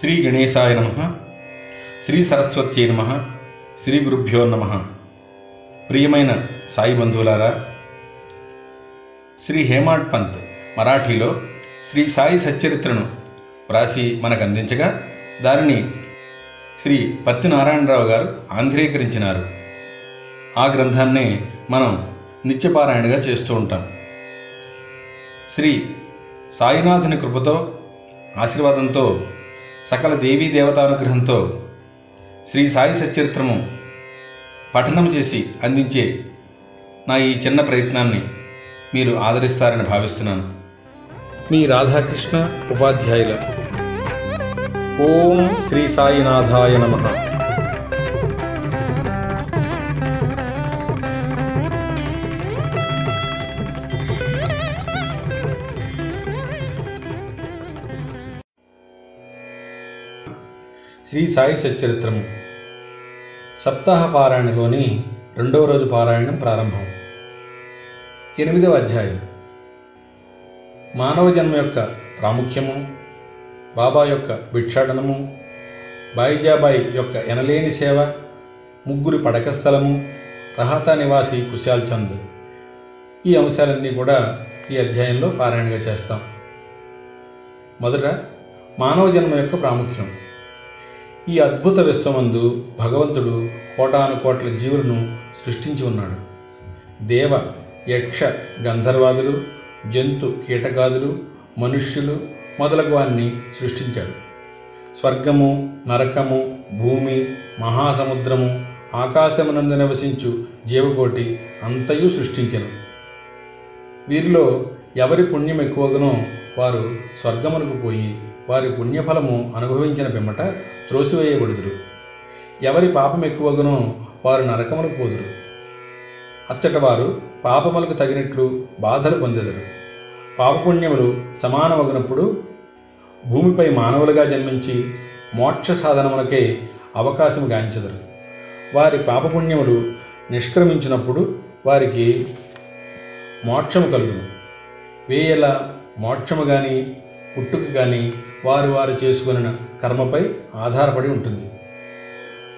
శ్రీ గణేశాయ నమ. శ్రీ సరస్వత్యై నమ. శ్రీ గురుభ్యో నమ. ప్రియమైన సాయి బంధువులారా శ్రీ హేమాడ్ పంత్ మరాఠీలో శ్రీ సాయి సచ్చరిత్రను వ్రాసి మనకు అందించగా దానిని శ్రీ పత్తి నారాయణరావు గారు ఆంధ్రీకరించినారు. ఆ గ్రంథాన్నే మనం నిత్యపారాయణగా చేస్తూ ఉంటాం. శ్రీ సాయినాథుని కృపతో ఆశీర్వాదంతో సకల దేవీ దేవతానుగ్రహంతో శ్రీ సాయి సచరిత్రము పఠనం చేసి అందించే నా ఈ చిన్న ప్రయత్నాన్ని మీరు ఆదరిస్తారని భావిస్తున్నాను. మీ రాధాకృష్ణ ఉపాధ్యాయుల. ఓం శ్రీ సాయినాథాయ నమ. శ్రీ సాయి సచ్చరిత్రము సప్తాహ పారాయణలోని రెండవ రోజు పారాయణం ప్రారంభం. ఎనిమిదవ అధ్యాయం. మానవ జన్మ యొక్క ప్రాముఖ్యము బాబా యొక్క భిక్షాటనము బాయిజాబాయి యొక్క ఎనలేని సేవ ముగ్గురి పడక స్థలము రహతా నివాసి కుశాల్ చంద్. ఈ అంశాలన్నీ కూడా ఈ అధ్యాయంలో పారాయణగా చేస్తాం. మొదట మానవ జన్మ యొక్క ప్రాముఖ్యం. ఈ అద్భుత విశ్వమందు భగవంతుడు కోటాను కోట్ల జీవులను సృష్టించి ఉన్నాడు. దేవ యక్ష గంధర్వాదులు జంతు కీటకాదులు మనుష్యులు మొదలగు వారిని సృష్టించాడు. స్వర్గము నరకము భూమి మహాసముద్రము ఆకాశమునందు నివసించు జీవకోటి అంతయు సృష్టించను. వీరిలో ఎవరి పుణ్యం ఎక్కువగానో వారు స్వర్గమునకు పోయి వారి పుణ్యఫలము అనుభవించిన పిమ్మట త్రోసివేయబడుదురు. ఎవరి పాపం ఎక్కువగానో వారు నరకములకు పోదురు. అచ్చట వారు పాపములకు తగినట్లు బాధలు పొందెదరు. పాపపుణ్యములు సమానమగినప్పుడు భూమిపై మానవులుగా జన్మించి మోక్ష సాధనములకే అవకాశం గాంచెదరు. వారి పాపపుణ్యములు నిష్క్రమించినప్పుడు వారికి మోక్షము కలుగును. వేయల మోక్షము కానీ పుట్టుక కానీ వారు వారు చేసుకున్న కర్మపై ఆధారపడి ఉంటుంది.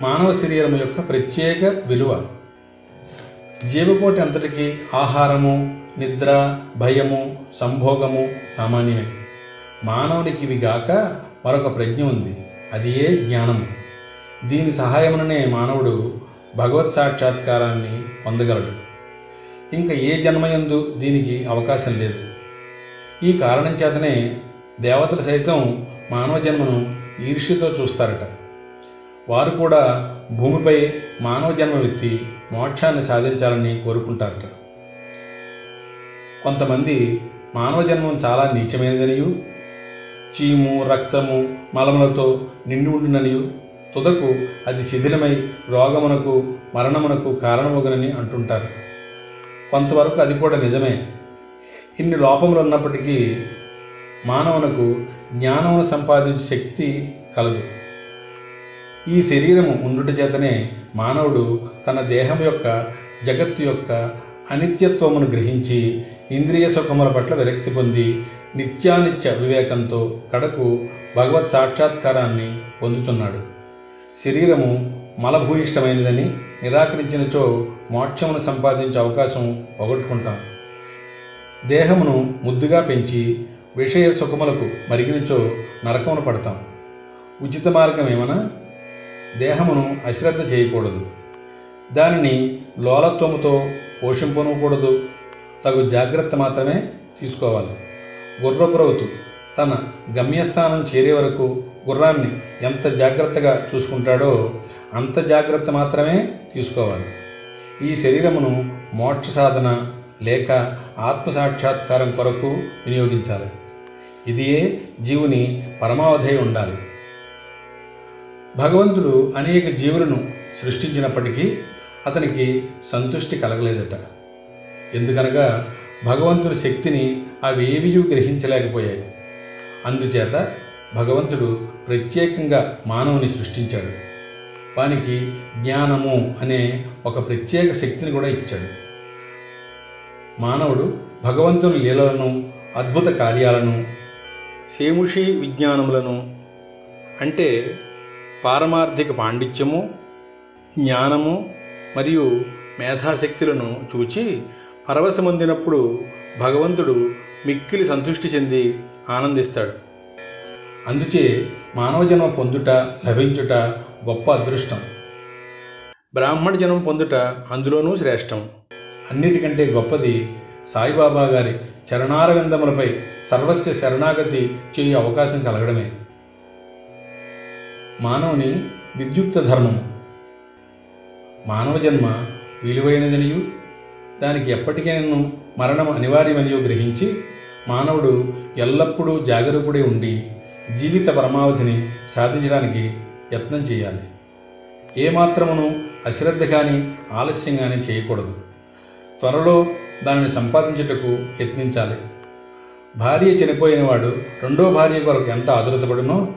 మానవ శరీరం యొక్క ప్రత్యేక విలువ. జీవకోటి అంతటికి ఆహారము నిద్ర భయము సంభోగము సామాన్యమే. మానవునికి ఇవి గాక మరొక ప్రజ్ఞ ఉంది. అది ఏ జ్ఞానము? దీని సహాయముననే మానవుడు భగవత్ సాక్షాత్కారాన్ని పొందగలడు. ఇంకా ఏ జన్మయందు దీనికి అవకాశం లేదు. ఈ కారణం చేతనే దేవతలు సైతం మానవ జన్మను ఈర్ష్యతో చూస్తారట. వారు కూడా భూమిపై మానవ జన్మ వ్యక్తి మోక్షాన్ని సాధించాలని కోరుకుంటారట. కొంతమంది మానవ జన్మం చాలా నీచమైనదనియు చీము రక్తము మలములతో నిండి ఉండుననియు తుదకు అది శిథిలమై రోగమునకు మరణమునకు కారణమగునని అంటుంటారు. కొంతవరకు అది కూడా నిజమే. ఇన్ని లోపములు ఉన్నప్పటికీ మానవులకు జ్ఞానమును సంపాదించే శక్తి కలదు. ఈ శరీరము ఉండుట చేతనే మానవుడు తన దేహం యొక్క జగత్తు యొక్క అనిత్యత్వమును గ్రహించి ఇంద్రియ సుఖముల పట్ల విరక్తి పొంది నిత్యానిత్య వివేకంతో కడకు భగవత్ సాక్షాత్కారాన్ని పొందుతున్నాడు శరీరము మలభూయిష్టమైనదని నిరాకరించినచో మోక్షమును సంపాదించే అవకాశం పోగొట్టుకుంటాం. దేహమును ముద్దుగా పెంచి విషయ సుఖములకు మరిగినచో నరకమును పడతాం. ఉచిత మార్గం ఏమన్నా దేహమును అశ్రద్ధ చేయకూడదు. దానిని లోలత్వముతో పోషింపనకూడదు. తగు జాగ్రత్త మాత్రమే తీసుకోవాలి. గుర్రపురవుతు తన గమ్యస్థానం చేరే వరకు గుర్రాన్ని ఎంత జాగ్రత్తగా చూసుకుంటాడో అంత జాగ్రత్త మాత్రమే తీసుకోవాలి. ఈ శరీరమును మోక్ష సాధన లేక ఆత్మసాక్షాత్కారం కొరకు వినియోగించాలి. ఇదియే జీవుని పరమావధి ఉండాలి. భగవంతుడు అనేక జీవులను సృష్టించినప్పటికీ అతనికి సంతుష్టి కలగలేదట. ఎందుకనగా భగవంతుడి శక్తిని అవి అవేవీ గ్రహించలేకపోయాయి. అందుచేత భగవంతుడు ప్రత్యేకంగా మానవుని సృష్టించాడు. వానికి జ్ఞానము అనే ఒక ప్రత్యేక శక్తిని కూడా ఇచ్చాడు. మానవుడు భగవంతుని లీలలను అద్భుత కార్యాలను సేముషి విజ్ఞానములను అంటే పారమార్థిక పాండిత్యము జ్ఞానము మరియు మేధాశక్తులను చూచి పరవశమొందినప్పుడు భగవంతుడు మిక్కిలి సంతృష్టి చెంది ఆనందిస్తాడు. అందుచే మానవ జన్మ పొందుట లభించుట గొప్ప అదృష్టం. బ్రాహ్మణ జన్మ పొందుట అందులోనూ శ్రేష్టం. అన్నిటికంటే గొప్పది సాయిబాబా గారి చరణారవిందములపై సర్వస్య శరణాగతి చేయ అవకాశం కలగడమే. మానవుని విద్యుక్త ధర్మము మానవ జన్మ విలువైనదనియు. దానికి ఎప్పటికైనా మరణం అనివార్యమనియో గ్రహించి మానవుడు ఎల్లప్పుడూ జాగరూకుడై ఉండి జీవిత పరమావధిని సాధించడానికి యత్నం చేయాలి. ఏమాత్రమును అశ్రద్ధ కానీ ఆలస్యం కానీ చేయకూడదు. త్వరలో దానిని సంపాదించుటకు యత్నించాలి. భార్య చనిపోయినవాడు రెండో భార్య కొరకు ఎంత ఆదురతపడునో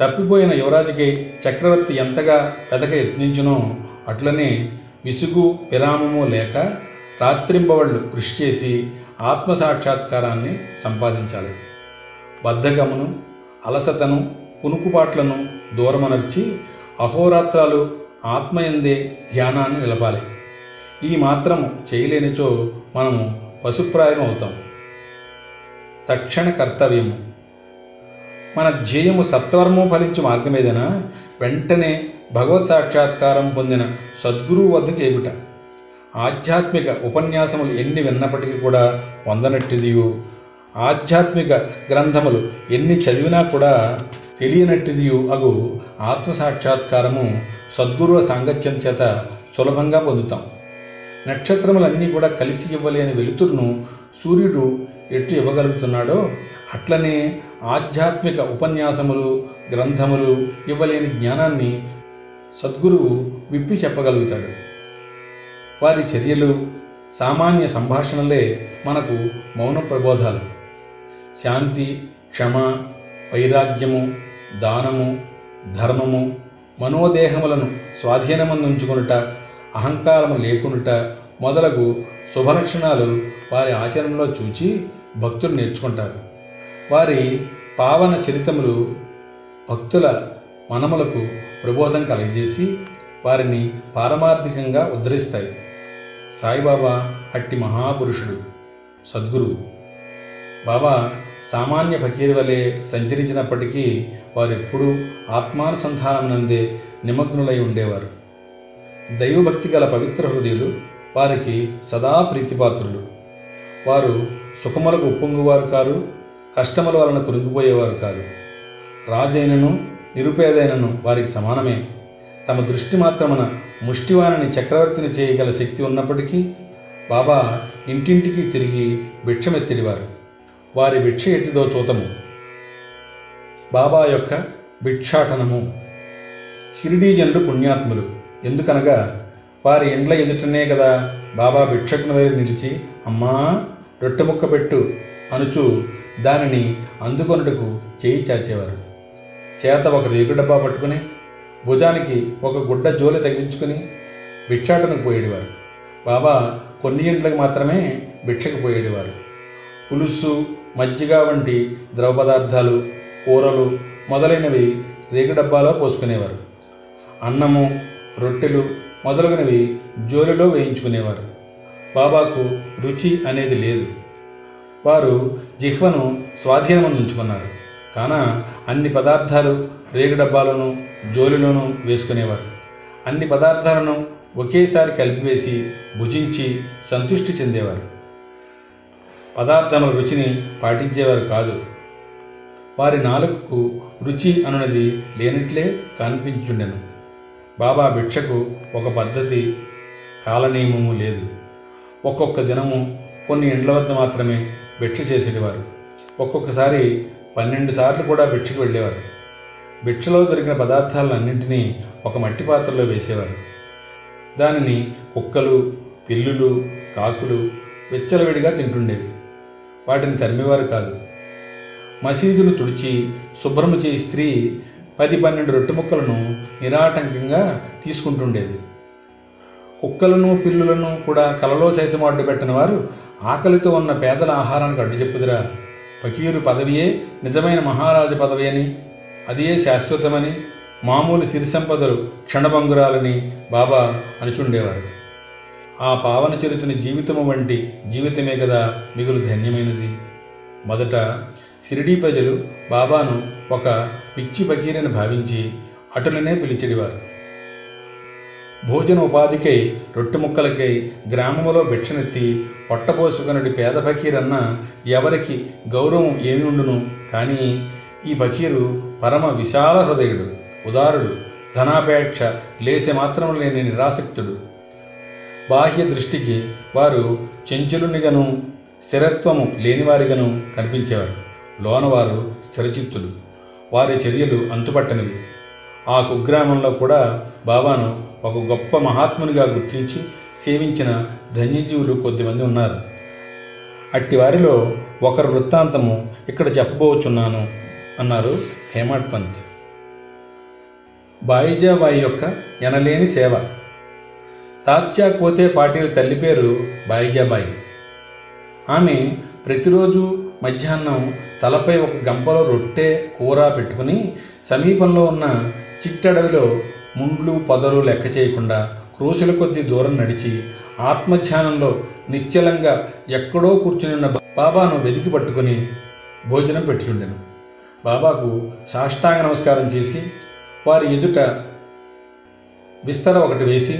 తప్పిపోయిన యువరాజుకి చక్రవర్తి ఎంతగా వెదక యత్నించునో అట్లనే విసుగు విరామము లేక రాత్రింబవళ్ళు కృషి చేసి ఆత్మసాక్షాత్కారాన్ని సంపాదించాలి. బద్ధకమును అలసతను కునుకుపాట్లను దూరమనర్చి అహోరాత్రాలు ఆత్మయందే ధ్యానాన్ని నిలపాలి. ఈ మాత్రము చేయలేనిచో మనము పశుప్రాయం అవుతాం. తక్షణ కర్తవ్యము. మన ధ్యేయము సత్వరము ఫలించు మార్గమేదైనా వెంటనే భగవత్ సాక్షాత్కారం పొందిన సద్గురువు వద్దకు ఏమిట ఆధ్యాత్మిక ఉపన్యాసములు ఎన్ని విన్నప్పటికీ కూడా పొందనట్టిదియు ఆధ్యాత్మిక గ్రంథములు ఎన్ని చదివినా కూడా తెలియనట్టిదియు అగు ఆత్మసాక్షాత్కారము సద్గురువ సాంగత్యం చేత సులభంగా పొందుతాం. నక్షత్రములన్నీ కూడా కలిసి ఇవ్వలేని వెలుతురును సూర్యుడు ఎట్టు ఇవ్వగలుగుతున్నాడో అట్లనే ఆధ్యాత్మిక ఉపన్యాసములు గ్రంథములు ఇవ్వలేని జ్ఞానాన్ని సద్గురువు విప్పి చెప్పగలుగుతాడు. వారి చర్యలు సామాన్య సంభాషణలే మనకు మౌన ప్రబోధాలు. శాంతి క్షమ వైరాగ్యము దానము ధర్మము మనోదేహములను స్వాధీనమందుంచుకొనుట అహంకారము లేకుండుట మొదలగు శుభలక్షణాలు వారి ఆచరణలో చూచి భక్తులు నేర్చుకుంటారు. వారి పావన చరితములు భక్తుల మనములకు ప్రబోధం కలిగజేసి వారిని పారమార్థికంగా ఉద్ధరిస్తాయి. సాయిబాబా అట్టి మహాపురుషుడు సద్గురు. బాబా సామాన్య ఫకీర్ వలె సంచరించినప్పటికీ వారెప్పుడూ ఆత్మానుసంధానమునందే నిమగ్నులై ఉండేవారు. దైవభక్తి గల పవిత్ర హృదయులు వారికి సదా ప్రీతిపాత్రులు. వారు సుఖములకు ఉప్పొంగువారు కారు కష్టముల వలన కురింగిపోయేవారు కాదు రాజైనను నిరుపేదైనను వారికి సమానమే. తమ దృష్టి మాత్రమున ముష్టివాణిని చక్రవర్తిని చేయగల శక్తి ఉన్నప్పటికీ బాబా ఇంటింటికి తిరిగి భిక్షమెత్తిడివారు. వారి భిక్ష ఎట్టిదో చూతము. బాబా యొక్క భిక్షాటనము. షిరిడీ జనులు పుణ్యాత్ములు. ఎందుకనగా వారి ఇండ్ల ఎదుటనే కదా బాబా భిక్షకుని వైపు నిలిచి అమ్మా రొట్టె ముక్క పెట్టు అనుచు దానిని అందుకొనుటకు చేయి చాచేవారు. చేత ఒక రేగుడబ్బా పట్టుకుని భుజానికి ఒక గుడ్డ జోలి తగిలించుకుని భిక్షాటనకు పోయేవారు బాబా కొన్ని ఇంట్లకు మాత్రమే భిక్షకు పోయేవారు పులుసు మజ్జిగ వంటి ద్రవ పదార్థాలు కూరలు మొదలైనవి రేగు డబ్బాలో పోసుకునేవారు. అన్నము రొట్టెలు మొదలగునవి జోలిలో వేయించుకునేవారు. బాబాకు రుచి అనేది లేదు. వారు జిహ్వను స్వాధీనం ఉంచుకున్నారు కాన అన్ని పదార్థాలు రేగు డబ్బాలను జోలిలోనూ వేసుకునేవారు. అన్ని పదార్థాలను ఒకేసారి కలిపివేసి భుజించి సంతృష్టి చెందేవారు. పదార్థముల రుచిని పాటించేవారు కాదు. వారి నాలుకకు రుచి అనున్నది లేనట్లే కనిపించుండెను. బాబా భిక్షకు ఒక పద్ధతి కాలనియమము లేదు. ఒక్కొక్క దినము కొన్ని ఇండ్ల వద్ద మాత్రమే భిక్ష చేసేటివారు. ఒక్కొక్కసారి పన్నెండు సార్లు కూడా భిక్షకు వెళ్ళేవారు. భిక్షలో దొరికిన పదార్థాలన్నింటినీ ఒక మట్టి పాత్రలో వేసేవారు. దానిని కుక్కలు పిల్లులు కాకులు విచ్చలవిడిగా తింటుండేవి. వాటిని తరిమేవారు కాదు. మసీదును తుడిచి శుభ్రము చేయి స్త్రీ పది పన్నెండు రొట్టె ముక్కలను నిరాటంకంగా తీసుకుంటుండేది. కుక్కలను పిల్లులను కూడా కలలో సైతం అడ్డుపెట్టిన వారు ఆకలితో ఉన్న పేదల ఆహారానికి అడ్డు చెప్పుదురా. ఫకీరు పదవియే నిజమైన మహారాజు పదవి అని అదే శాశ్వతమని మామూలు సిరి సంపదలు క్షణభంగురాలని బాబా అనుచుండేవారు. ఆ పావన చరితుని జీవితము వంటి జీవితమే కదా మిగులు ధన్యమైనది. మొదట షిరిడీ ప్రజలు బాబాను ఒక పిచ్చి బగీరని భావించి అటులనే పిలిచెడివారు. భోజన ఉపాధికై రొట్టె ముక్కలకై గ్రామములో భిక్షనెత్తి పొట్టపోసుకునడి పేద ఫకీరన్న ఎవరికి గౌరవం ఏమి ఉండును? కానీ ఈ ఫకీరు పరమ విశాల హృదయుడు ఉదారుడు ధనాపేక్ష లేసే మాత్రం లేని నిరాసక్తుడు. బాహ్య దృష్టికి వారు చెంచులునిగను స్థిరత్వము లేనివారిగాను కనిపించేవారు. లోనవారు స్థిరచిత్తులు. వారి చర్యలు అంతుపట్టనివి. ఆ కుగ్రామంలో కూడా బాబాను ఒక గొప్ప మహాత్మునిగా గుర్తించి సేవించిన ధన్యజీవులు కొద్దిమంది ఉన్నారు. అట్టి వారిలో ఒకరు వృత్తాంతము ఇక్కడ చెప్పబోచున్నాను అన్నారు హేమాడ్ పంత్. బాయిజాబాయి యొక్క ఎనలేని సేవ. తాత్యా కోతే పాటిల్ తల్లి పేరు బాయిజాబాయి. ఆమె ప్రతిరోజు మధ్యాహ్నం తలపై ఒక గంపలో రొట్టె కూర పెట్టుకుని సమీపంలో ఉన్న చిట్టడవిలో ముండ్లు పొదలు లెక్క చేయకుండా క్రోసుల కొద్ది దూరం నడిచి ఆత్మధ్యానంలో నిశ్చలంగా ఎక్కడో కూర్చుని బాబాను వెతికి పట్టుకుని భోజనం పెట్టుకుండెను బాబాకు సాష్టాంగ నమస్కారం చేసి వారి ఎదుట విస్తర ఒకటి వేసి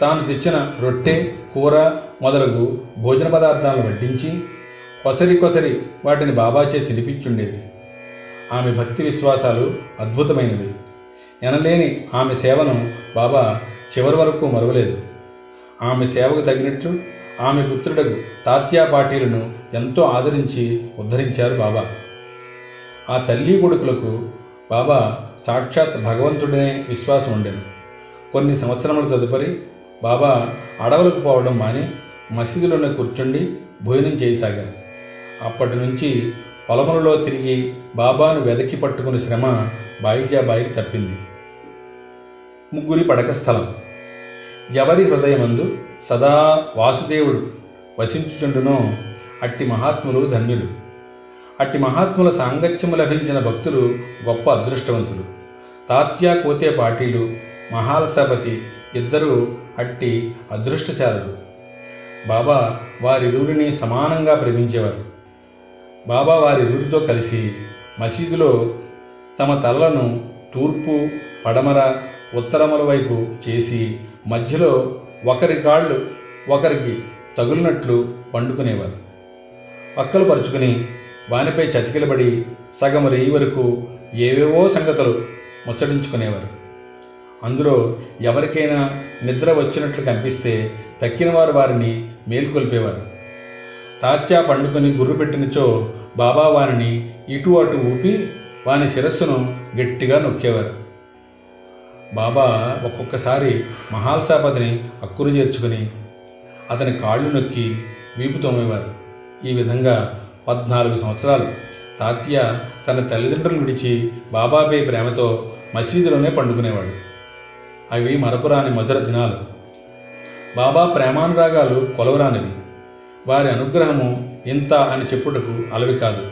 తాను తెచ్చిన రొట్టె కూర మొదలగు భోజన పదార్థాలను వడ్డించి కొసరి కొసరి వాటిని బాబాచే తినిపించుండేది. ఆమె భక్తి విశ్వాసాలు అద్భుతమైనవి. ఎనలేని ఆమె సేవను బాబా చివరి వరకు మరువలేదు. ఆమె సేవకు తగినట్లు ఆమె పుత్రుడకు తాత్యా పాటీలను ఎంతో ఆదరించి ఉద్ధరించారు బాబా. ఆ తల్లి కొడుకులకు బాబా సాక్షాత్ భగవంతుడనే విశ్వాసం ఉండేది కొన్ని సంవత్సరముల తదుపరి బాబా అడవులకు పోవడం మాని మసీదులోనే కూర్చుండి భోజనం చేయసాగారు. అప్పటి నుంచి పొలములలో తిరిగి బాబాను వెదకి పట్టుకుని శ్రమ బాయిజాబాయికి తప్పింది. ముగ్గురి పడక స్థలం. ఎవరి హృదయమందు సదా వాసుదేవుడు వసించుచుండునో అట్టి మహాత్ములు ధన్యులు. అట్టి మహాత్ముల సాంగత్యము లభించిన భక్తులు గొప్ప అదృష్టవంతులు. తాత్యా కోతే పాటీలు మహాలసపతి ఇద్దరూ అట్టి అదృష్టచారులు బాబా వారిరువురిని సమానంగా ప్రేమించేవారు. బాబా వారి వారిరువురితో కలిసి మసీదులో తమ తలలను తూర్పు పడమర ఉత్తరముల వైపు చేసి మధ్యలో ఒకరి కాళ్ళు ఒకరికి తగులినట్లు పండుకునేవారు. పక్కలు పరుచుకుని వానిపై చతికిలబడి సగం రేయి వరకు ఏవేవో సంగతులు ముచ్చటించుకునేవారు. అందులో ఎవరికైనా నిద్ర వచ్చినట్లు కనిపిస్తే తక్కిన వారు వారిని మేల్కొల్పేవారు. తాత్యా పండుకొని గుర్రు పెట్టినచో బాబా వారిని ఇటు అటు ఊపి వాని శిరస్సును గట్టిగా నొక్కేవారు. బాబా ఒక్కొక్కసారి మహాల్సాపతిని అక్కురు చేర్చుకుని అతని కాళ్ళు నొక్కి వీపు తోమేవారు. ఈ విధంగా పద్నాలుగు సంవత్సరాలు తాత్య తన తల్లిదండ్రులు విడిచి బాబాపై ప్రేమతో మసీదులోనే పండుకునేవాడు. అవి మరపురాని మధుర దినాలు. బాబా ప్రేమానురాగాలు కొలవరానివి. వారి అనుగ్రహము ఇంత అని చెప్పుటకు అలవి కాదు.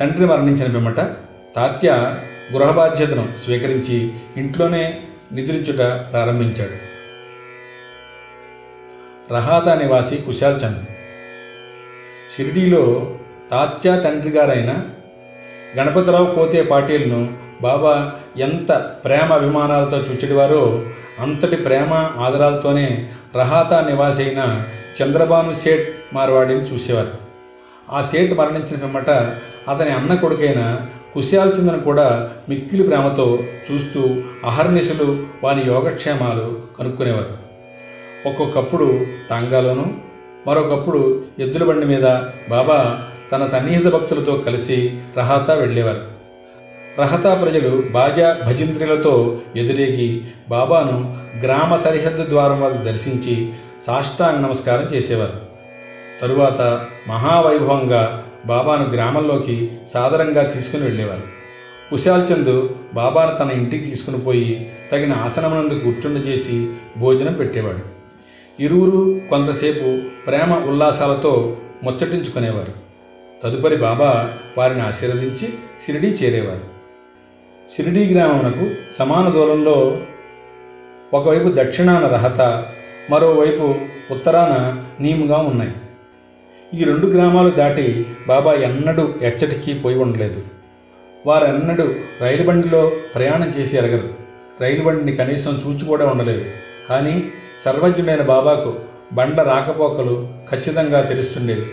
తండ్రి మరణించిన పిమ్మట తాత్య గృహ బాధ్యతను స్వీకరించి ఇంట్లోనే నిద్రించుట ప్రారంభించాడు. రహాతా నివాసి కుశాల్ చంద్. షిరిడీలో తాత్యా తండ్రి గారైన గణపతిరావు కోతే పాటిల్ను బాబా ఎంత ప్రేమ అభిమానాలతో చూచెడివారో అంతటి ప్రేమ ఆదరాలతోనే రహాతా నివాసి అయిన చంద్రబాను సేట్ మార్వాడిని చూసేవారు. ఆ సేట్ మరణించిన పిమ్మట అతని అన్న కొడుకైన కుశాల్ కూడా మిక్కిలి ప్రేమతో చూస్తూ అహర్నిశలు వాని యోగక్షేమాలు కనుక్కునేవారు. ఒక్కొక్కప్పుడు టాంగాలోనూ మరొకప్పుడు ఎద్దుల బండి మీద బాబా తన సన్నిహిత భక్తులతో కలిసి రహాతా వెళ్ళేవారు. రహతా ప్రజలు బాజా భజింద్రిలతో ఎదురేగి బాబాను గ్రామ సరిహద్దు ద్వారం వద్ద దర్శించి సాష్టాంగ నమస్కారం చేసేవారు. తరువాత మహావైభవంగా బాబాను గ్రామంలోకి సాదరంగా తీసుకుని వెళ్ళేవారు. కుశాల్ చంద్ బాబాను తన ఇంటికి తీసుకుని పోయి తగిన ఆసనమునందు కూర్చుండజేసి భోజనం పెట్టేవాడు. ఇరువురు కొంతసేపు ప్రేమ ఉల్లాసాలతో ముచ్చటించుకునేవారు. తదుపరి బాబా వారిని ఆశీర్వదించి షిరిడీ చేరేవారు. షిరిడీ గ్రామమునకు సమాన దూరంలో ఒకవైపు దక్షిణాన రహత మరోవైపు ఉత్తరాన నీముగా ఉన్నాయి. ఈ రెండు గ్రామాలు దాటి బాబా ఎన్నడూ ఎచ్చటికి పోయి ఉండలేదు. వారెన్నడూ రైలు బండిలో ప్రయాణం చేసి ఎరగరు. రైలు బండిని కనీసం చూచి కూడా ఉండలేదు. కానీ సర్వజ్ఞుడైన బాబాకు బండ్ల రాకపోకలు ఖచ్చితంగా తెలుస్తుండేవి.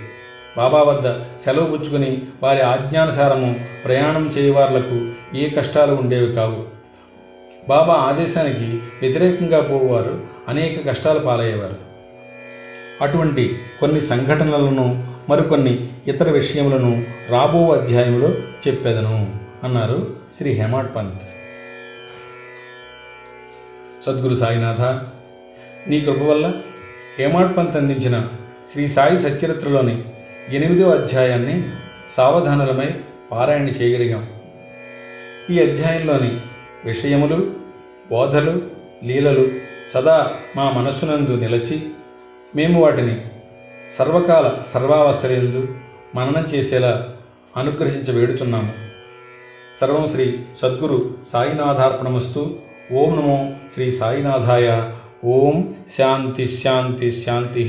బాబా వద్ద సెలవు పుచ్చుకుని వారి ఆజ్ఞానుసారము ప్రయాణం చేయవార్లకు ఏ కష్టాలు ఉండేవి కావు. బాబా ఆదేశానికి వ్యతిరేకంగా పోవారు అనేక కష్టాలు పాలయ్యేవారు. అటువంటి కొన్ని సంఘటనలను మరికొన్ని ఇతర విషయములను రాబో అధ్యాయంలో చెప్పేదను అన్నారు శ్రీ హేమాడ్ పంత్. సద్గురు సాయినాథ నీ కృప వల్ల హేమాడ్ పంత్ అందించిన శ్రీ సాయి సచరిత్రలోని ఎనిమిదో అధ్యాయాన్ని సావధానులమై పారాయణ చేయగలిగాం. ఈ అధ్యాయంలోని విషయములు బోధలు లీలలు సదా మా మనస్సునందు నిలచి మేము వాటిని సర్వకాల సర్వావస్థలందు మననం చేసేలా అనుగ్రహించ వేడుతున్నాము సర్వం శ్రీ సద్గురు సాయినాథార్పణమస్తు. ఓం నమో శ్రీ సాయినాథాయ. ఓం శాంతి శాంతి శాంతి.